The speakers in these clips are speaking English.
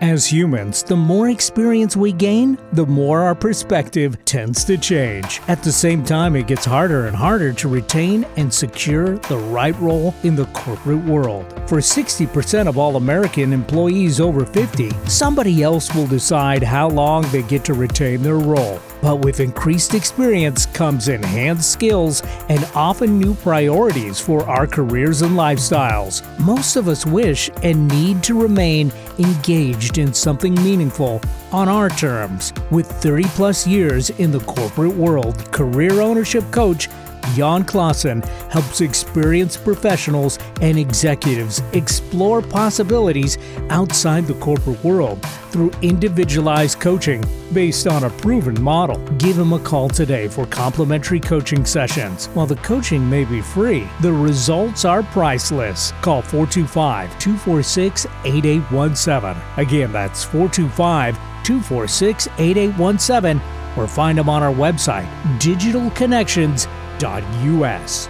As humans, the more experience we gain, the more our perspective tends to change. At the same time, it gets harder and harder to retain and secure the right role in the corporate world. For 60% of all American employees over 50, somebody else will decide how long they get to retain their role. But with increased experience comes enhanced skills and often new priorities for our careers and lifestyles. Most of us wish and need to remain engaged in something meaningful on our terms. With 30 plus years in the corporate world, career ownership coach Jan Claesson helps experienced professionals and executives explore possibilities outside the corporate world through individualized coaching based on a proven model. Give him a call today for complimentary coaching sessions. While the coaching may be free, the results are priceless. Call 425 246 8817. Again, that's 425 246 8817 or find them on our website, digitalconnections.com us.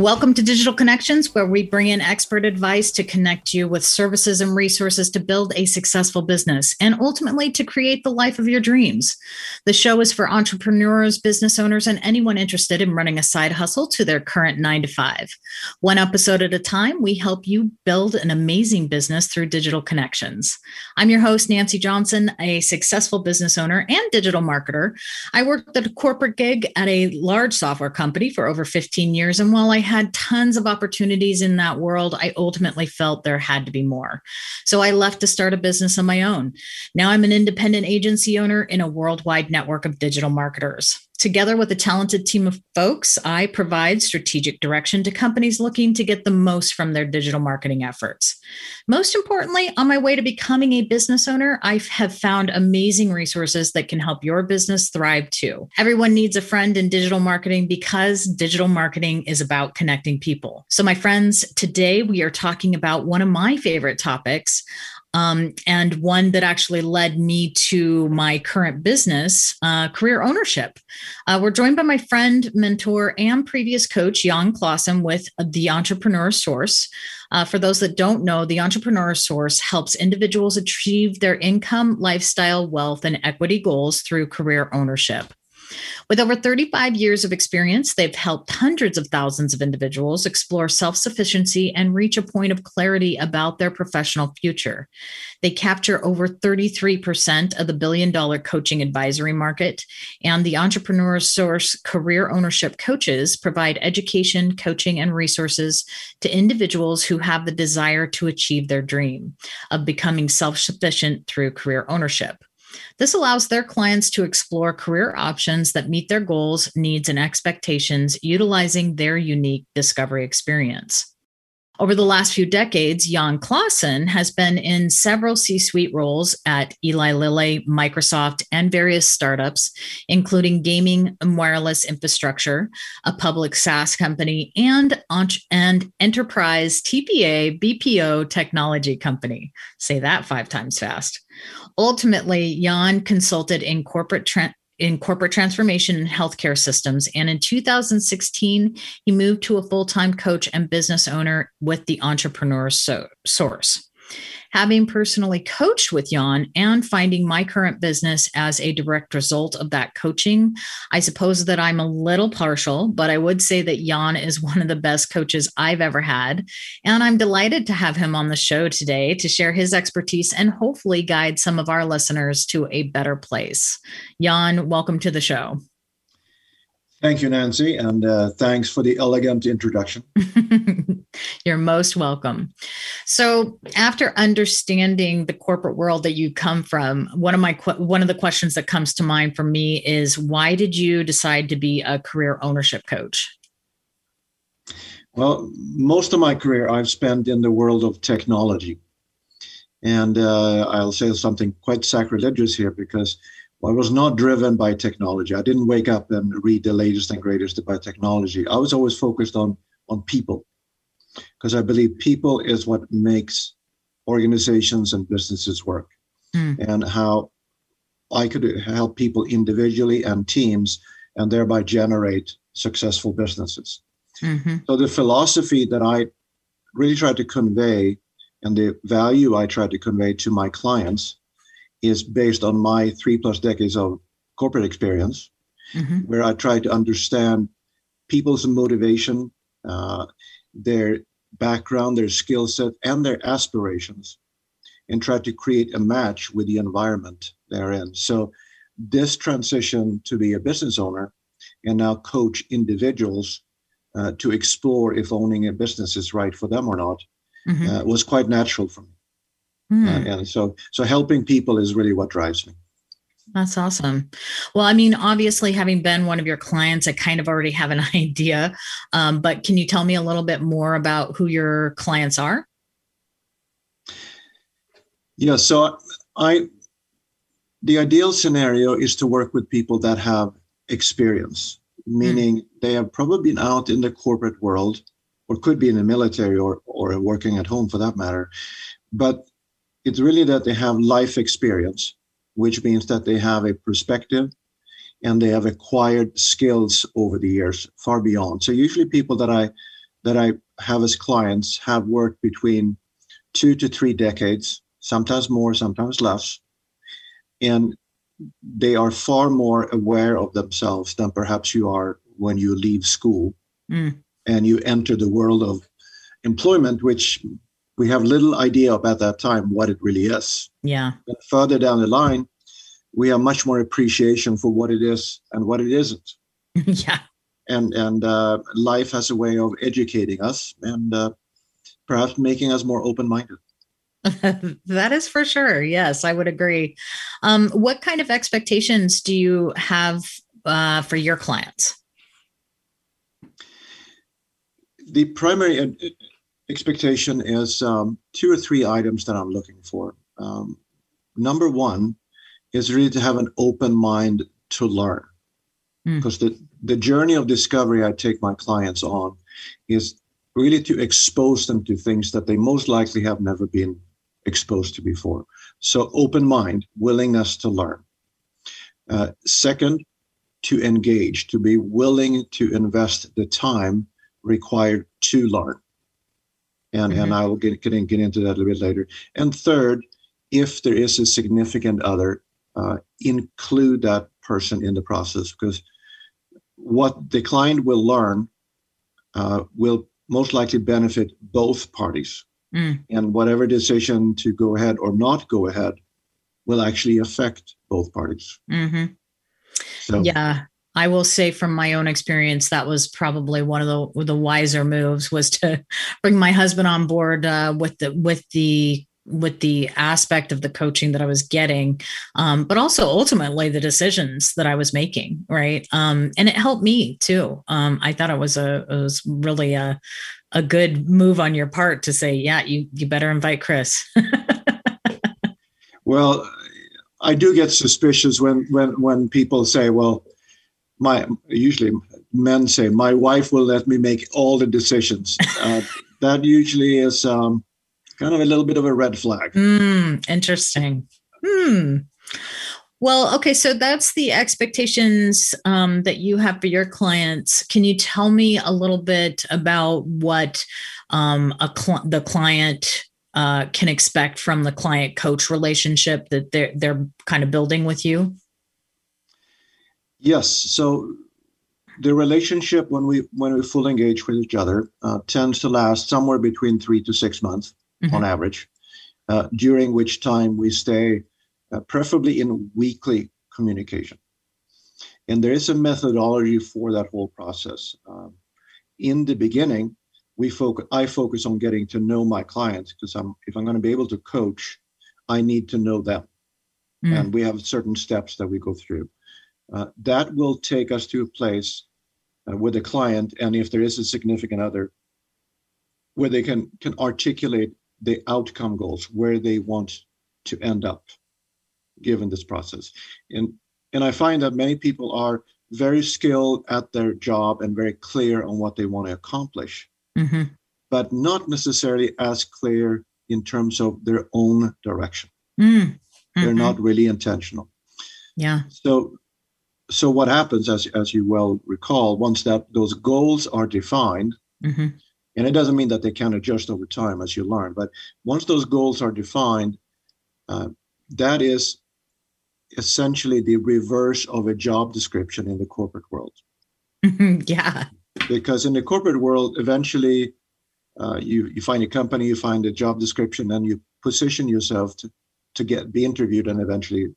Welcome to Digital Connections, where we bring in expert advice to connect you with services and resources to build a successful business and ultimately to create the life of your dreams. The show is for entrepreneurs, business owners, and anyone interested in running a side hustle to their current nine to five. One episode at a time, we help you build an amazing business through digital connections. I'm your host, Nancee Johnson, a successful business owner and digital marketer. I worked at a corporate gig at a large software company for over 15 years. And while I had tons of opportunities in that world, I ultimately felt there had to be more. So I left to start a business on my own. Now I'm an independent agency owner in a worldwide network of digital marketers. Together with a talented team of folks, I provide strategic direction to companies looking to get the most from their digital marketing efforts. Most importantly, on my way to becoming a business owner, I have found amazing resources that can help your business thrive too. Everyone needs a friend in digital marketing because digital marketing is about connecting people. So, my friends, today we are talking about one of my favorite topics um, and one that actually led me to my current business, uh, career ownership. Uh, we're joined by my friend, mentor, and previous coach, Jan Claesson, with the Entrepreneur Source. Uh, for those that don't know, the Entrepreneur Source helps individuals achieve their income, lifestyle, wealth, and equity goals through career ownership. With over 35 years of experience, they've helped hundreds of thousands of individuals explore self sufficiency and reach a point of clarity about their professional future. They capture over 33% of the billion dollar coaching advisory market, and the Entrepreneur Source career ownership coaches provide education, coaching, and resources to individuals who have the desire to achieve their dream of becoming self sufficient through career ownership. This allows their clients to explore career options that meet their goals, needs, and expectations utilizing their unique discovery experience. Over the last few decades, Jan Claesson has been in several C suite roles at Eli Lilly, Microsoft, and various startups, including gaming and wireless infrastructure, a public SaaS company, and, and enterprise TPA BPO technology company. Say that five times fast. Ultimately, Jan consulted in corporate tra- in corporate transformation and healthcare systems. And in 2016, he moved to a full time coach and business owner with the Entrepreneur so- Source having personally coached with Jan and finding my current business as a direct result of that coaching, I suppose that I'm a little partial, but I would say that Jan is one of the best coaches I've ever had. And I'm delighted to have him on the show today to share his expertise and hopefully guide some of our listeners to a better place. Jan, welcome to the show. Thank you, Nancee, and uh, thanks for the elegant introduction. You're most welcome. So, after understanding the corporate world that you come from, one of my one of the questions that comes to mind for me is why did you decide to be a career ownership coach? Well, most of my career I've spent in the world of technology. And uh, I'll say something quite sacrilegious here because I was not driven by technology. I didn't wake up and read the latest and greatest about technology. I was always focused on on people because I believe people is what makes organizations and businesses work, mm. and how I could help people individually and teams, and thereby generate successful businesses. Mm-hmm. So the philosophy that I really try to convey and the value I try to convey to my clients is based on my three plus decades of corporate experience, mm-hmm. where I try to understand people's motivation, uh, their background, their skill set, and their aspirations, and try to create a match with the environment they're in. So, this transition to be a business owner and now coach individuals uh, to explore if owning a business is right for them or not mm-hmm. uh, was quite natural for me. Mm. Uh, and so, so helping people is really what drives me. That's awesome. Well, I mean, obviously, having been one of your clients, I kind of already have an idea. Um, but can you tell me a little bit more about who your clients are? Yeah. So, I the ideal scenario is to work with people that have experience, meaning mm. they have probably been out in the corporate world, or could be in the military, or or working at home for that matter. But it's really that they have life experience which means that they have a perspective and they have acquired skills over the years far beyond. So usually people that I that I have as clients have worked between two to three decades, sometimes more, sometimes less. And they are far more aware of themselves than perhaps you are when you leave school mm. and you enter the world of employment, which we have little idea about that time what it really is. Yeah. But further down the line, we have much more appreciation for what it is and what it isn't. yeah. And and uh, life has a way of educating us and uh, perhaps making us more open minded. that is for sure. Yes, I would agree. Um, what kind of expectations do you have uh, for your clients? The primary expectation is um, two or three items that I'm looking for. Um, number one is really to have an open mind to learn. Because mm. the, the journey of discovery I take my clients on is really to expose them to things that they most likely have never been exposed to before. So, open mind, willingness to learn. Uh, second, to engage, to be willing to invest the time required to learn and mm-hmm. and I will get, get, in, get into that a little bit later. And third, if there is a significant other, uh, include that person in the process because what the client will learn uh, will most likely benefit both parties. Mm. And whatever decision to go ahead or not go ahead will actually affect both parties. Mm-hmm. So, yeah, I will say from my own experience, that was probably one of the the wiser moves was to bring my husband on board uh, with the with the with the aspect of the coaching that I was getting, um, but also ultimately the decisions that I was making, right? Um, and it helped me too. Um, I thought it was a it was really a a good move on your part to say, yeah, you you better invite Chris. well, I do get suspicious when when when people say, well my usually men say my wife will let me make all the decisions. Uh, that usually is um, kind of a little bit of a red flag. Mm, interesting. Hmm. Well okay so that's the expectations um, that you have for your clients. Can you tell me a little bit about what um, a cl- the client uh, can expect from the client coach relationship that they're they're kind of building with you Yes. So the relationship when we when we fully engage with each other uh, tends to last somewhere between three to six months mm-hmm. on average, uh, during which time we stay uh, preferably in weekly communication. And there is a methodology for that whole process. Um, in the beginning, we focus. I focus on getting to know my clients because I'm if I'm going to be able to coach, I need to know them, mm. and we have certain steps that we go through. Uh, that will take us to a place uh, with a client, and if there is a significant other, where they can can articulate the outcome goals, where they want to end up given this process. And and I find that many people are very skilled at their job and very clear on what they want to accomplish, mm-hmm. but not necessarily as clear in terms of their own direction. Mm-hmm. They're not really intentional. Yeah. So so what happens as as you well recall, once that those goals are defined, mm-hmm. and it doesn't mean that they can adjust over time as you learn, but once those goals are defined, uh, that is essentially the reverse of a job description in the corporate world. yeah. Because in the corporate world, eventually uh, you, you find a company, you find a job description, and you position yourself to, to get be interviewed and eventually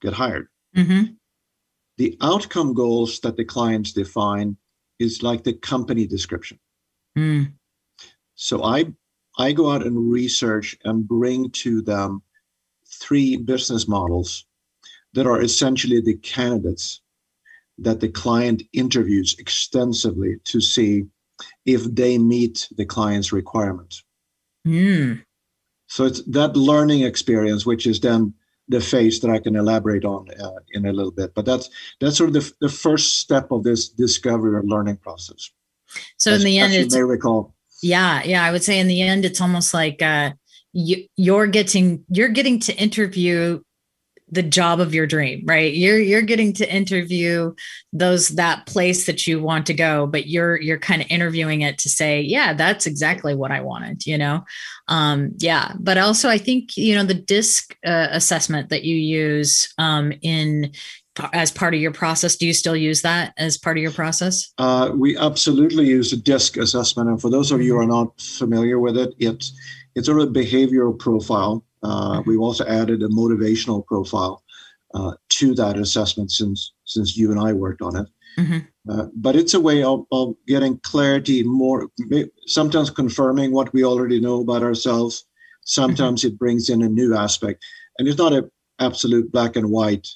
get hired. Mm-hmm. The outcome goals that the clients define is like the company description. Mm. So I I go out and research and bring to them three business models that are essentially the candidates that the client interviews extensively to see if they meet the client's requirement. Mm. So it's that learning experience, which is then the phase that I can elaborate on uh, in a little bit. But that's that's sort of the, the first step of this discovery or learning process. So as, in the end, it's may recall. Yeah, yeah, I would say in the end, it's almost like uh, you, you're getting you're getting to interview the job of your dream right? You're you're getting to interview those that place that you want to go but you're you're kind of interviewing it to say yeah that's exactly what i wanted you know? Um yeah but also i think you know the DISC uh, assessment that you use um in as part of your process do you still use that as part of your process? Uh, we absolutely use a DISC assessment and for those of you who are not familiar with it it's it's sort of a behavioral profile uh, we've also added a motivational profile uh, to that assessment since since you and I worked on it. Mm-hmm. Uh, but it's a way of, of getting clarity, more sometimes confirming what we already know about ourselves. Sometimes mm-hmm. it brings in a new aspect, and it's not an absolute black and white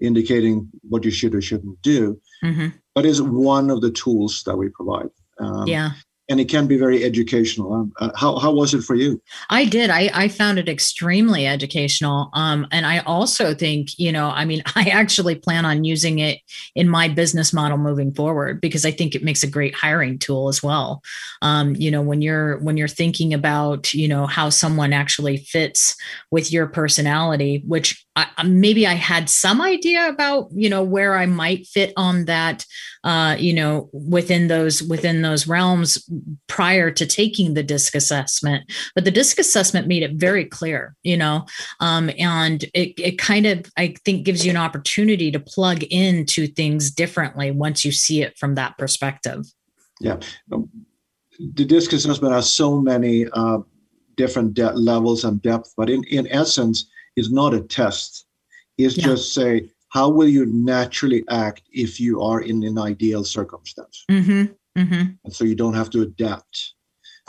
indicating what you should or shouldn't do, mm-hmm. but is one of the tools that we provide. Um, yeah and it can be very educational. Um, uh, how, how was it for you? I did. I, I found it extremely educational. Um, and I also think, you know, I mean, I actually plan on using it in my business model moving forward because I think it makes a great hiring tool as well. Um, you know, when you're when you're thinking about, you know, how someone actually fits with your personality, which I, maybe I had some idea about, you know, where I might fit on that, uh, you know, within those within those realms prior to taking the DISC assessment. But the DISC assessment made it very clear, you know, um, and it it kind of I think gives you an opportunity to plug into things differently once you see it from that perspective. Yeah, um, the DISC assessment has so many uh, different de- levels and depth, but in in essence is not a test. It's yeah. just say, how will you naturally act if you are in an ideal circumstance? Mm-hmm. Mm-hmm. And so you don't have to adapt.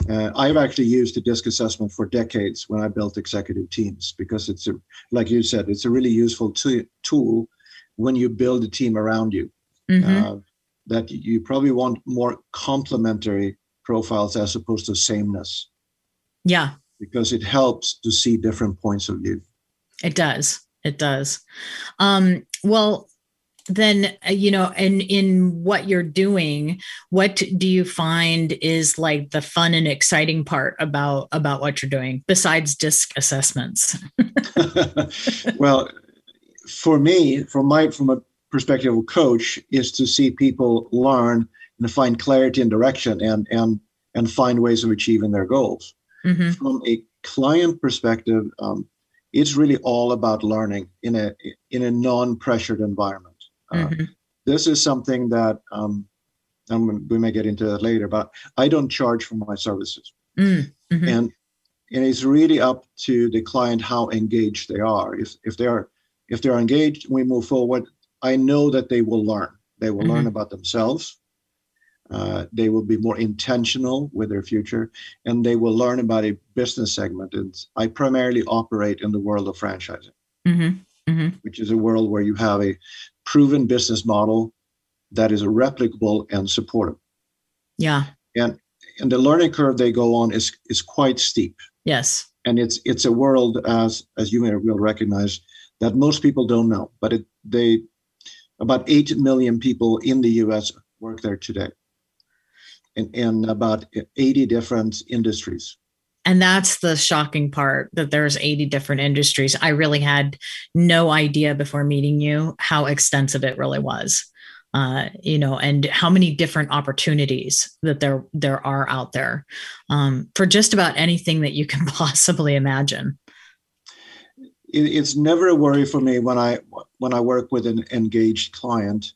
Uh, I've actually used the DISC assessment for decades when I built executive teams because it's a, like you said, it's a really useful t- tool when you build a team around you. Mm-hmm. Uh, that you probably want more complementary profiles as opposed to sameness. Yeah. Because it helps to see different points of view. It does. It does. Um, well, then uh, you know and in what you're doing what do you find is like the fun and exciting part about about what you're doing besides DISC assessments well for me from my from a perspective of coach is to see people learn and find clarity and direction and and and find ways of achieving their goals mm-hmm. from a client perspective um, it's really all about learning in a in a non-pressured environment. Uh, mm-hmm. Uh, this is something that um, and we may get into that later, but I don't charge for my services, mm-hmm. and and it's really up to the client how engaged they are. If if they are if they are engaged, we move forward. I know that they will learn. They will mm-hmm. learn about themselves. Uh, they will be more intentional with their future and they will learn about a business segment. And I primarily operate in the world of franchising, mm-hmm. Mm-hmm. which is a world where you have a proven business model that is replicable and supportive. Yeah. And and the learning curve they go on is is quite steep. Yes. And it's it's a world as as you may will recognize that most people don't know, but it they about eight million people in the U.S. work there today, in in about eighty different industries. And that's the shocking part that there's 80 different industries. I really had no idea before meeting you how extensive it really was. Uh, you know, and how many different opportunities that there there are out there um, for just about anything that you can possibly imagine. It, it's never a worry for me when I when I work with an engaged client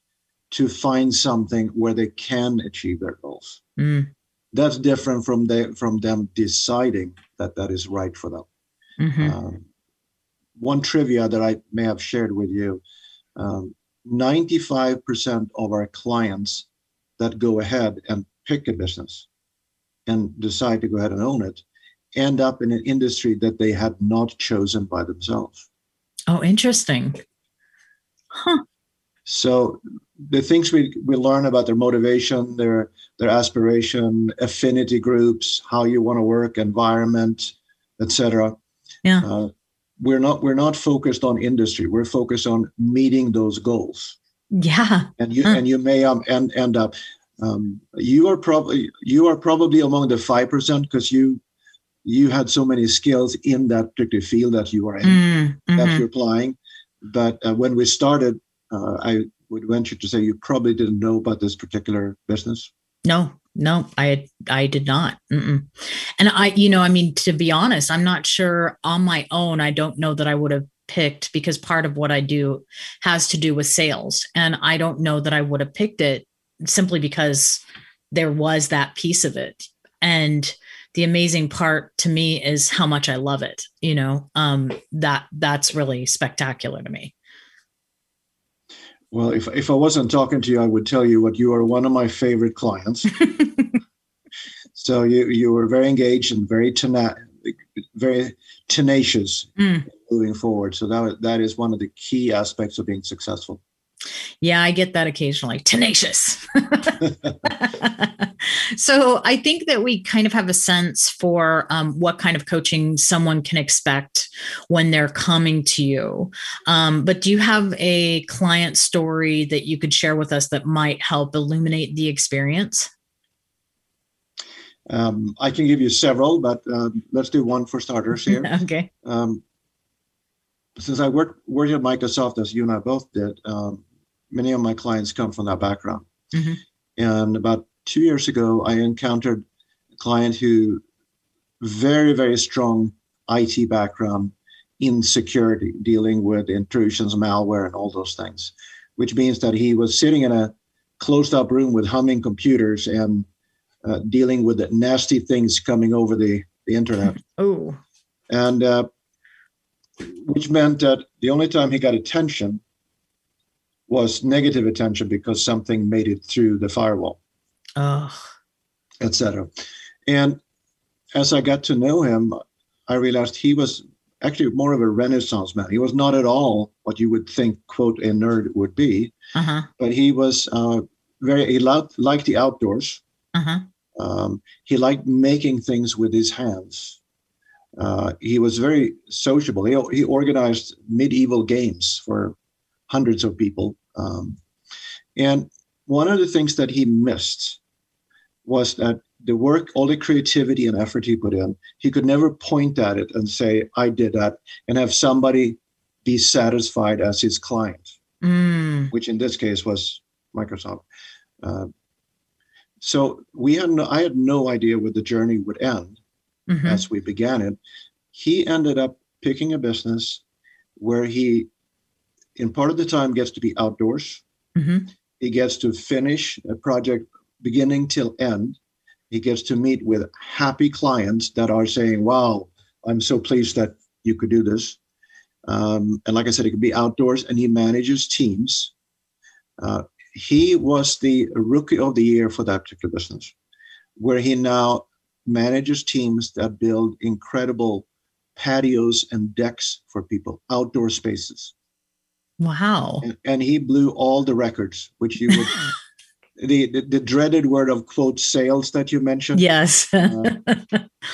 to find something where they can achieve their goals. Mm that's different from they from them deciding that that is right for them. Mm-hmm. Um, one trivia that I may have shared with you: um, ninety-five percent of our clients that go ahead and pick a business and decide to go ahead and own it end up in an industry that they had not chosen by themselves. Oh, interesting. Huh. So the things we, we learn about their motivation, their their aspiration, affinity groups, how you want to work, environment, etc. Yeah. Uh, we're not we're not focused on industry. We're focused on meeting those goals. Yeah. And you huh. and you may um, end end up um, you are probably you are probably among the five percent because you you had so many skills in that particular field that you are in mm, mm-hmm. that you're applying. But uh, when we started, uh, I would venture to say you probably didn't know about this particular business. No, no, I I did not. Mm-mm. And I, you know, I mean, to be honest, I'm not sure on my own. I don't know that I would have picked because part of what I do has to do with sales, and I don't know that I would have picked it simply because there was that piece of it. And the amazing part to me is how much I love it. You know, um, that that's really spectacular to me. Well, if, if I wasn't talking to you, I would tell you what you are one of my favorite clients. so you you were very engaged and very tena- very tenacious mm. moving forward. So that that is one of the key aspects of being successful. Yeah, I get that occasionally. Tenacious. so I think that we kind of have a sense for um, what kind of coaching someone can expect when they're coming to you. Um, but do you have a client story that you could share with us that might help illuminate the experience? Um, I can give you several, but um, let's do one for starters here. okay. Um, since I worked worked at Microsoft, as you and I both did, um, many of my clients come from that background. Mm-hmm. And about two years ago, I encountered a client who very, very strong IT background in security, dealing with intrusions, malware, and all those things, which means that he was sitting in a closed up room with humming computers and uh, dealing with the nasty things coming over the, the internet. Oh. And uh, which meant that the only time he got attention was negative attention because something made it through the firewall, oh. etc. And as I got to know him, I realized he was actually more of a renaissance man. He was not at all what you would think, quote, a nerd would be, uh-huh. but he was uh, very, he loved, liked the outdoors. Uh-huh. Um, he liked making things with his hands. Uh, he was very sociable. He, he organized medieval games for hundreds of people. Um, and one of the things that he missed was that the work, all the creativity and effort he put in, he could never point at it and say, I did that, and have somebody be satisfied as his client, mm. which in this case was Microsoft. Uh, so we had no, I had no idea where the journey would end mm-hmm. as we began it. He ended up picking a business where he in part of the time gets to be outdoors. Mm-hmm. He gets to finish a project beginning till end. He gets to meet with happy clients that are saying, "Wow, I'm so pleased that you could do this." Um, and like I said, it could be outdoors, and he manages teams. Uh, he was the rookie of the year for that particular business, where he now manages teams that build incredible patios and decks for people, outdoor spaces. Wow. And, and, he blew all the records, which you would the, the, the dreaded word of quote sales that you mentioned. Yes. uh,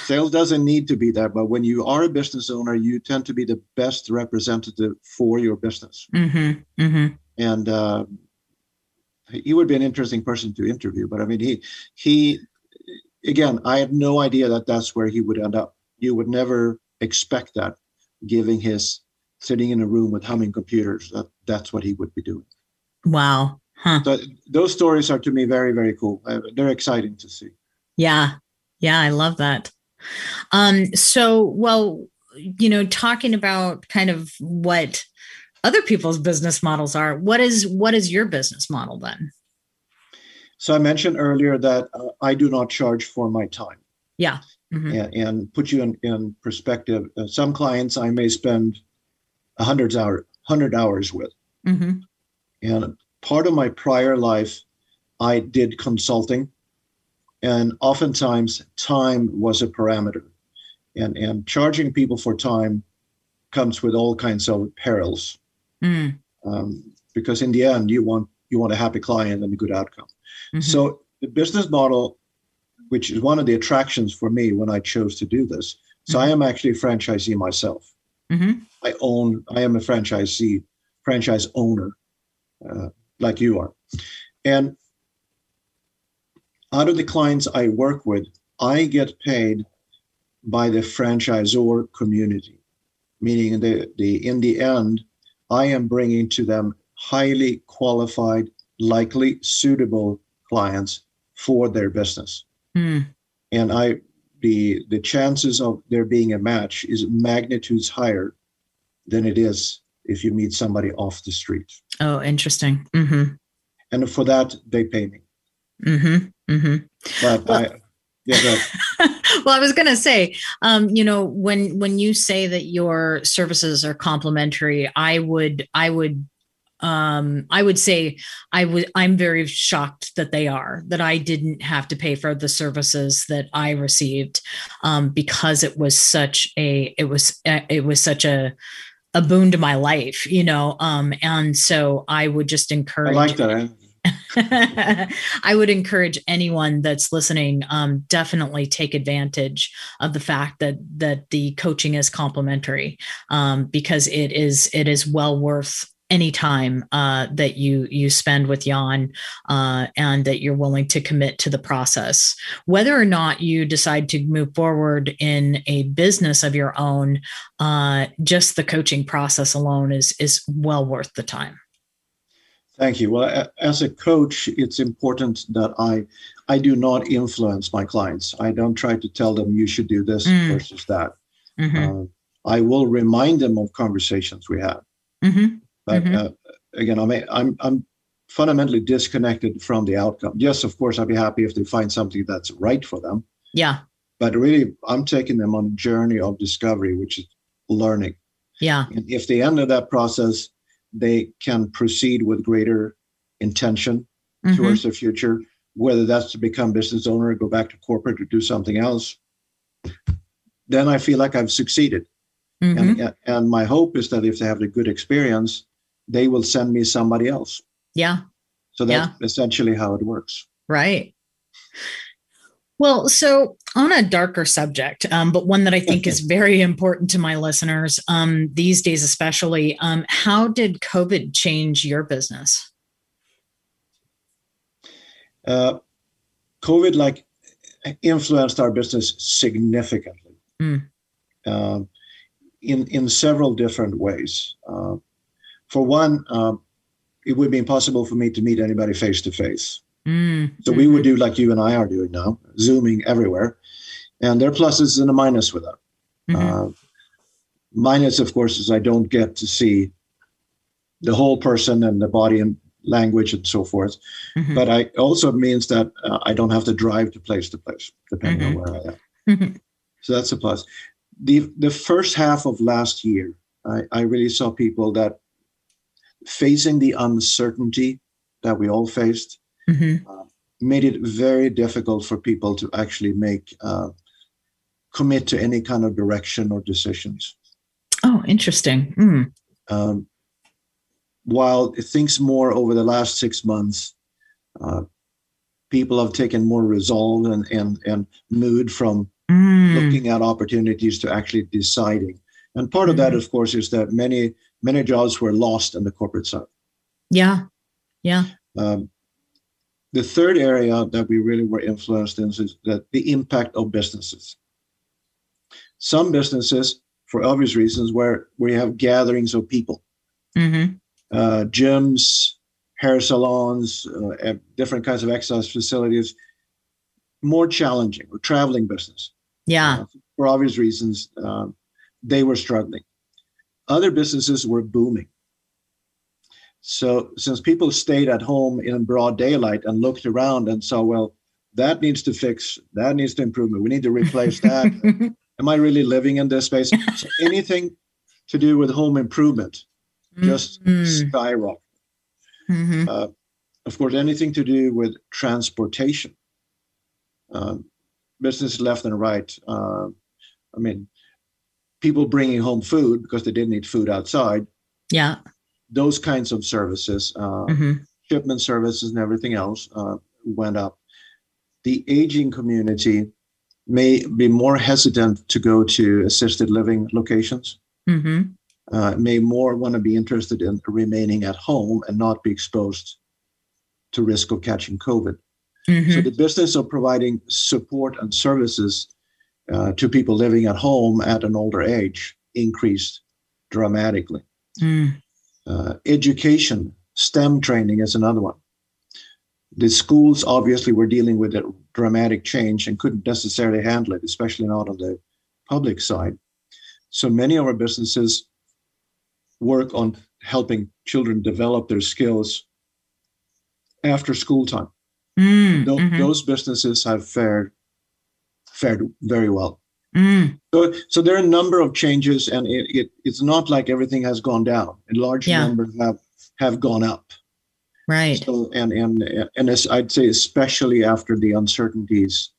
sales doesn't need to be there, but when you are a business owner, you tend to be the best representative for your business. Mm-hmm. Mm-hmm. And uh, he would be an interesting person to interview. But I mean, he he again, I had no idea that that's where he would end up. You would never expect that, giving his sitting in a room with humming computers. That that's what he would be doing. Wow. Huh. So those stories are to me very very cool. Uh, they're exciting to see. Yeah. Yeah, I love that. Um so well, you know, talking about kind of what other people's business models are, what is what is your business model then? So I mentioned earlier that uh, I do not charge for my time. Yeah. Mm-hmm. And, and, put you in, in perspective, uh, some clients I may spend a hundred hour, hundred hours with. Mm-hmm. And part of my prior life, I did consulting, and oftentimes time was a parameter, and and charging people for time comes with all kinds of perils, mm. um, because in the end you want you want a happy client and a good outcome. Mm-hmm. So the business model, which is one of the attractions for me when I chose to do this. So mm-hmm. I am actually a franchisee myself. Mm-hmm. I own. I am a franchisee, franchise owner, uh, like you are, and out of the clients I work with, I get paid by the franchisor community, meaning the, the in the end, I am bringing to them highly qualified, likely suitable clients for their business. Mm. And I the the chances of there being a match is magnitudes higher than it is if you meet somebody off the street. Oh, interesting. Mm-hmm. And for that, they pay me. Mm-hmm. Mm-hmm. But well, I, yeah, well, I was going to say, um, you know, when when you say that your services are complementary, I would I would um i would say i would i'm very shocked that they are that i didn't have to pay for the services that i received um because it was such a it was it was such a a boon to my life you know um and so i would just encourage i like that I would encourage anyone that's listening um, definitely take advantage of the fact that that the coaching is complimentary um, because it is it is well worth any time uh, that you you spend with Jan uh, and that you're willing to commit to the process. Whether or not you decide to move forward in a business of your own, uh, just the coaching process alone is is well worth the time. Thank you. Well, as a coach, it's important that I I do not influence my clients. I don't try to tell them you should do this mm. versus that. Mm-hmm. Uh, I will remind them of conversations we had. Mm-hmm but mm-hmm. uh, again, I'm, I'm I'm fundamentally disconnected from the outcome. Yes, of course, I'd be happy if they find something that's right for them. Yeah. But really, I'm taking them on a journey of discovery, which is learning. Yeah. And if the end of that process, they can proceed with greater intention mm-hmm. towards the future, whether that's to become business owner, go back to corporate, or do something else, then I feel like I've succeeded. Mm-hmm. And, and my hope is that if they have a good experience, they will send me somebody else. Yeah. So that's yeah. essentially how it works. Right. Well, so on a darker subject, um, but one that I think is very important to my listeners um, these days, especially, um, how did COVID change your business? Uh, COVID, like, influenced our business significantly mm. uh, in in several different ways. Uh, for one, um, it would be impossible for me to meet anybody face to face. So we would do like you and I are doing now, zooming everywhere. And there are pluses and a minus with that. Mm-hmm. Uh, minus, of course, is I don't get to see the whole person and the body and language and so forth. Mm-hmm. But I also means that uh, I don't have to drive to place to place, depending mm-hmm. on where I am. Mm-hmm. So that's a plus. The the first half of last year, I, I really saw people that facing the uncertainty that we all faced mm-hmm. uh, made it very difficult for people to actually make uh, commit to any kind of direction or decisions. Oh, interesting. Mm. Um, while things more over the last six months, uh, people have taken more resolve and and, and mood from mm. looking at opportunities to actually deciding. And part mm. of that, mm-hmm. of course, is that many many jobs were lost in the corporate side. Yeah, yeah. Um, the third area that we really were influenced in is that the impact of businesses. Some businesses, for obvious reasons, where we have gatherings of people, mm-hmm. uh, gyms, hair salons, uh, different kinds of exercise facilities, more challenging. Or traveling business. Yeah. Uh, for obvious reasons, uh, they were struggling. Other businesses were booming. So since people stayed at home in broad daylight and looked around and saw, well, that needs to fix, that needs to improve. We need to replace that. Am I really living in this space? So anything to do with home improvement just mm-hmm. skyrocket. Mm-hmm. Uh, of course, anything to do with transportation, um, business left and right. Uh, I mean, people bringing home food because they didn't eat food outside. Yeah. Those kinds of services, uh, mm-hmm. shipment services, and everything else uh, went up. The aging community may be more hesitant to go to assisted living locations. Mm-hmm. Uh, may more want to be interested in remaining at home and not be exposed to risk of catching COVID. Mm-hmm. So the business of providing support and services uh, to people living at home at an older age increased dramatically. Mm. Uh, education, STEM training is another one. The schools obviously were dealing with a dramatic change and couldn't necessarily handle it, especially not on the public side. So many of our businesses work on helping children develop their skills after school time. Mm, those, mm-hmm. those businesses have fared fared very well. Mm. So, so there are a number of changes, and it, it, it's not like everything has gone down. A large yeah. number have have gone up. Right. So, and and and as I'd say, especially after the uncertainties,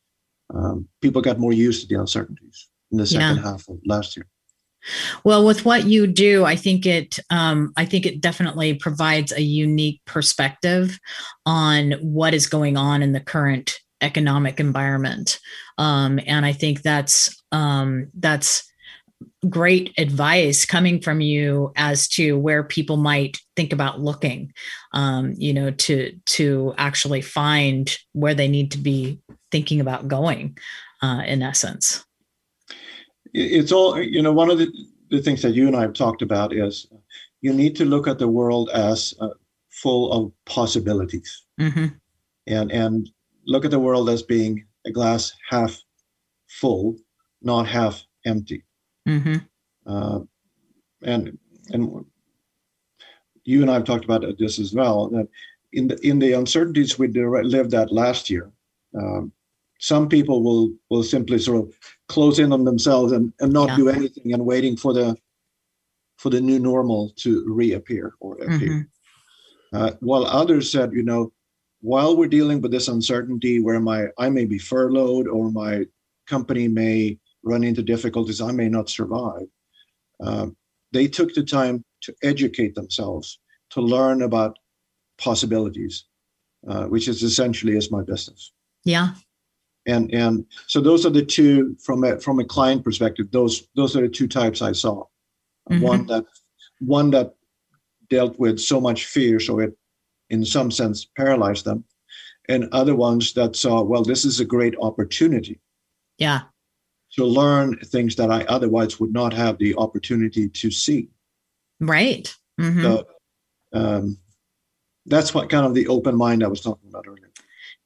um, people got more used to the uncertainties in the second yeah. half of last year. Well, with what you do, I think it um, I think it definitely provides a unique perspective on what is going on in the current economic environment, um, and I think that's um, that's great advice coming from you as to where people might think about looking um, you know to to actually find where they need to be thinking about going uh, in essence. It's all you know one of the, the things that you and i have talked about is you need to look at the world as uh, full of possibilities. Mm-hmm. and and look at the world as being a glass half full not half empty mm-hmm. uh, and and you and i have talked about this as well that in the in the uncertainties we lived at last year um, some people will will simply sort of close in on themselves and, and not yeah. do anything and waiting for the for the new normal to reappear or appear. Mm-hmm. Uh, while others said, you know, while we're dealing with this uncertainty where my I may be furloughed or my company may run into difficulties, I may not survive. Uh, they took the time to educate themselves, to learn about possibilities, uh, which is essentially is my business. Yeah, and and so those are the two from a from a client perspective those those are the two types i saw mm-hmm. one that one that dealt with so much fear so it in some sense paralyzed them. And other ones that saw well this is a great opportunity yeah. to learn things that i otherwise would not have the opportunity to see. Right. Mm-hmm. so, um, that's what kind of the open mind i was talking about earlier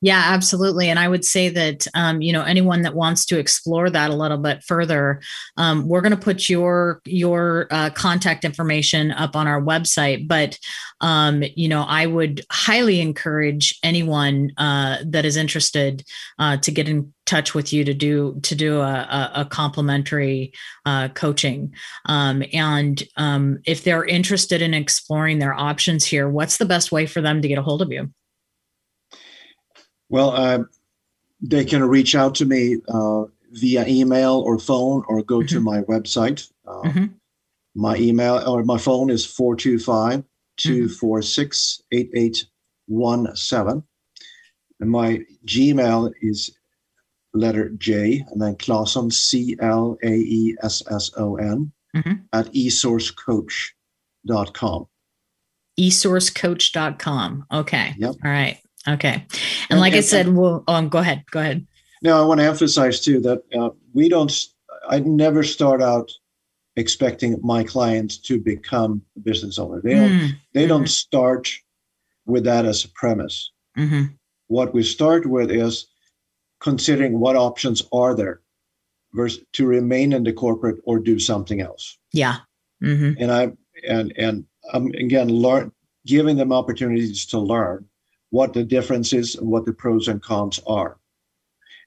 yeah, absolutely. And I would say that, um, you know, anyone that wants to explore that a little bit further, um, we're going to put your your uh, contact information up on our website. But, um, you know, I would highly encourage anyone uh, that is interested uh, to get in touch with you to do to do a, a, a complimentary uh, coaching um, and um, if they're interested in exploring their options here what's the best way for them to get a hold of you well, uh, they can reach out to me uh, via email or phone or go mm-hmm. to my website. Uh, mm-hmm. My email or my phone is 425 246 8817. And my Gmail is letter J and then Claesson, C L A E S S O N, Mhm. at esourcecoach.com. esourcecoach.com. Okay. Yep. All right. Okay. And, And- like I and- said, well, um, go ahead. Go ahead. Now, I want to emphasize too that uh, we don't, I never start out expecting my clients to become a business owner. They don't, Mm, they don't start with that as a premise. mhm. What we start with is considering what options are there versus to remain in the corporate or do something else. Yeah. hmm And I, and, and um, again, learn, giving them opportunities to learn what the difference is and what the pros and cons are.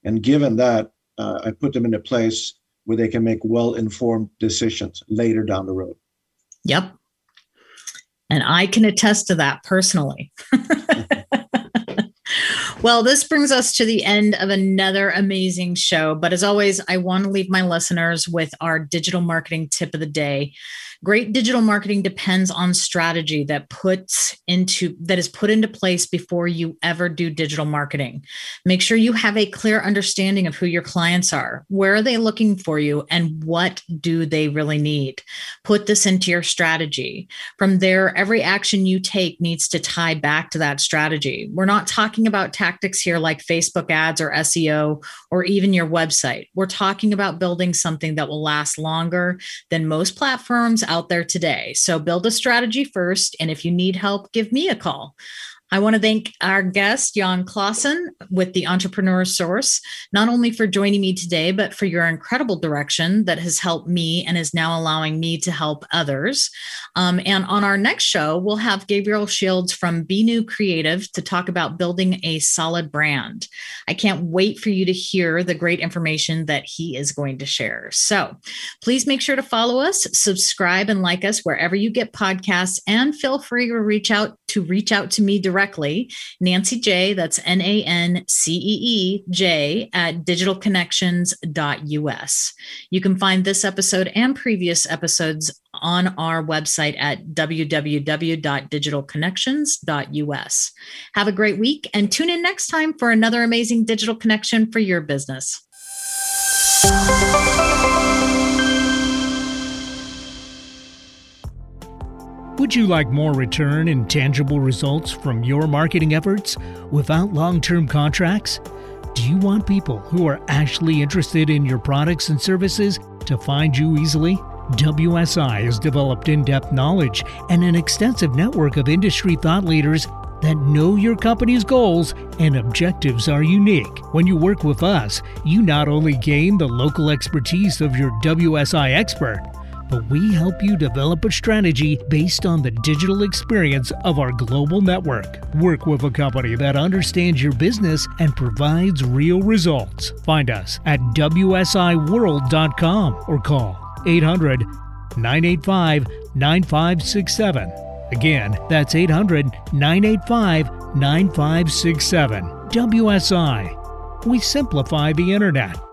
And given that, uh, I put them in a place where they can make well-informed decisions later down the road. Yep. And I can attest to that personally. well, this brings us to the end of another amazing show. But as always, I want to leave my listeners with our digital marketing tip of the day. Great digital marketing depends on strategy that puts into that is put into place before you ever do digital marketing. Make sure you have a clear understanding of who your clients are, where are they looking for you, and what do they really need. Put this into your strategy. From there, every action you take needs to tie back to that strategy. We're not talking about tactics here like Facebook ads or SEO or even your website. We're talking about building something that will last longer than most platforms out there today. So build a strategy first. And if you need help, give me a call. I want to thank our guest, Jan Claesson, with the Entrepreneur Source, not only for joining me today, but for your incredible direction that has helped me and is now allowing me to help others. Um, and on our next show, we'll have Gabriel Shields from Be New Creative to talk about building a solid brand. I can't wait for you to hear the great information that he is going to share. So please make sure to follow us, subscribe, and like us wherever you get podcasts, and feel free to reach out to reach out to me directly, Nancee J. That's N A N C E E J at digitalconnections.us. You can find this episode and previous episodes on our website at www.digitalconnections.us. Have a great week and tune in next time for another amazing digital connection for your business. Would you like more return and tangible results from your marketing efforts without long term contracts? Do you want people who are actually interested in your products and services to find you easily? WSI has developed in depth knowledge and an extensive network of industry thought leaders that know your company's goals and objectives are unique. When you work with us, you not only gain the local expertise of your WSI expert, but we help you develop a strategy based on the digital experience of our global network. Work with a company that understands your business and provides real results. Find us at WSIWorld.com or call 800 985 9567. Again, that's 800 985 9567. WSI. We simplify the internet.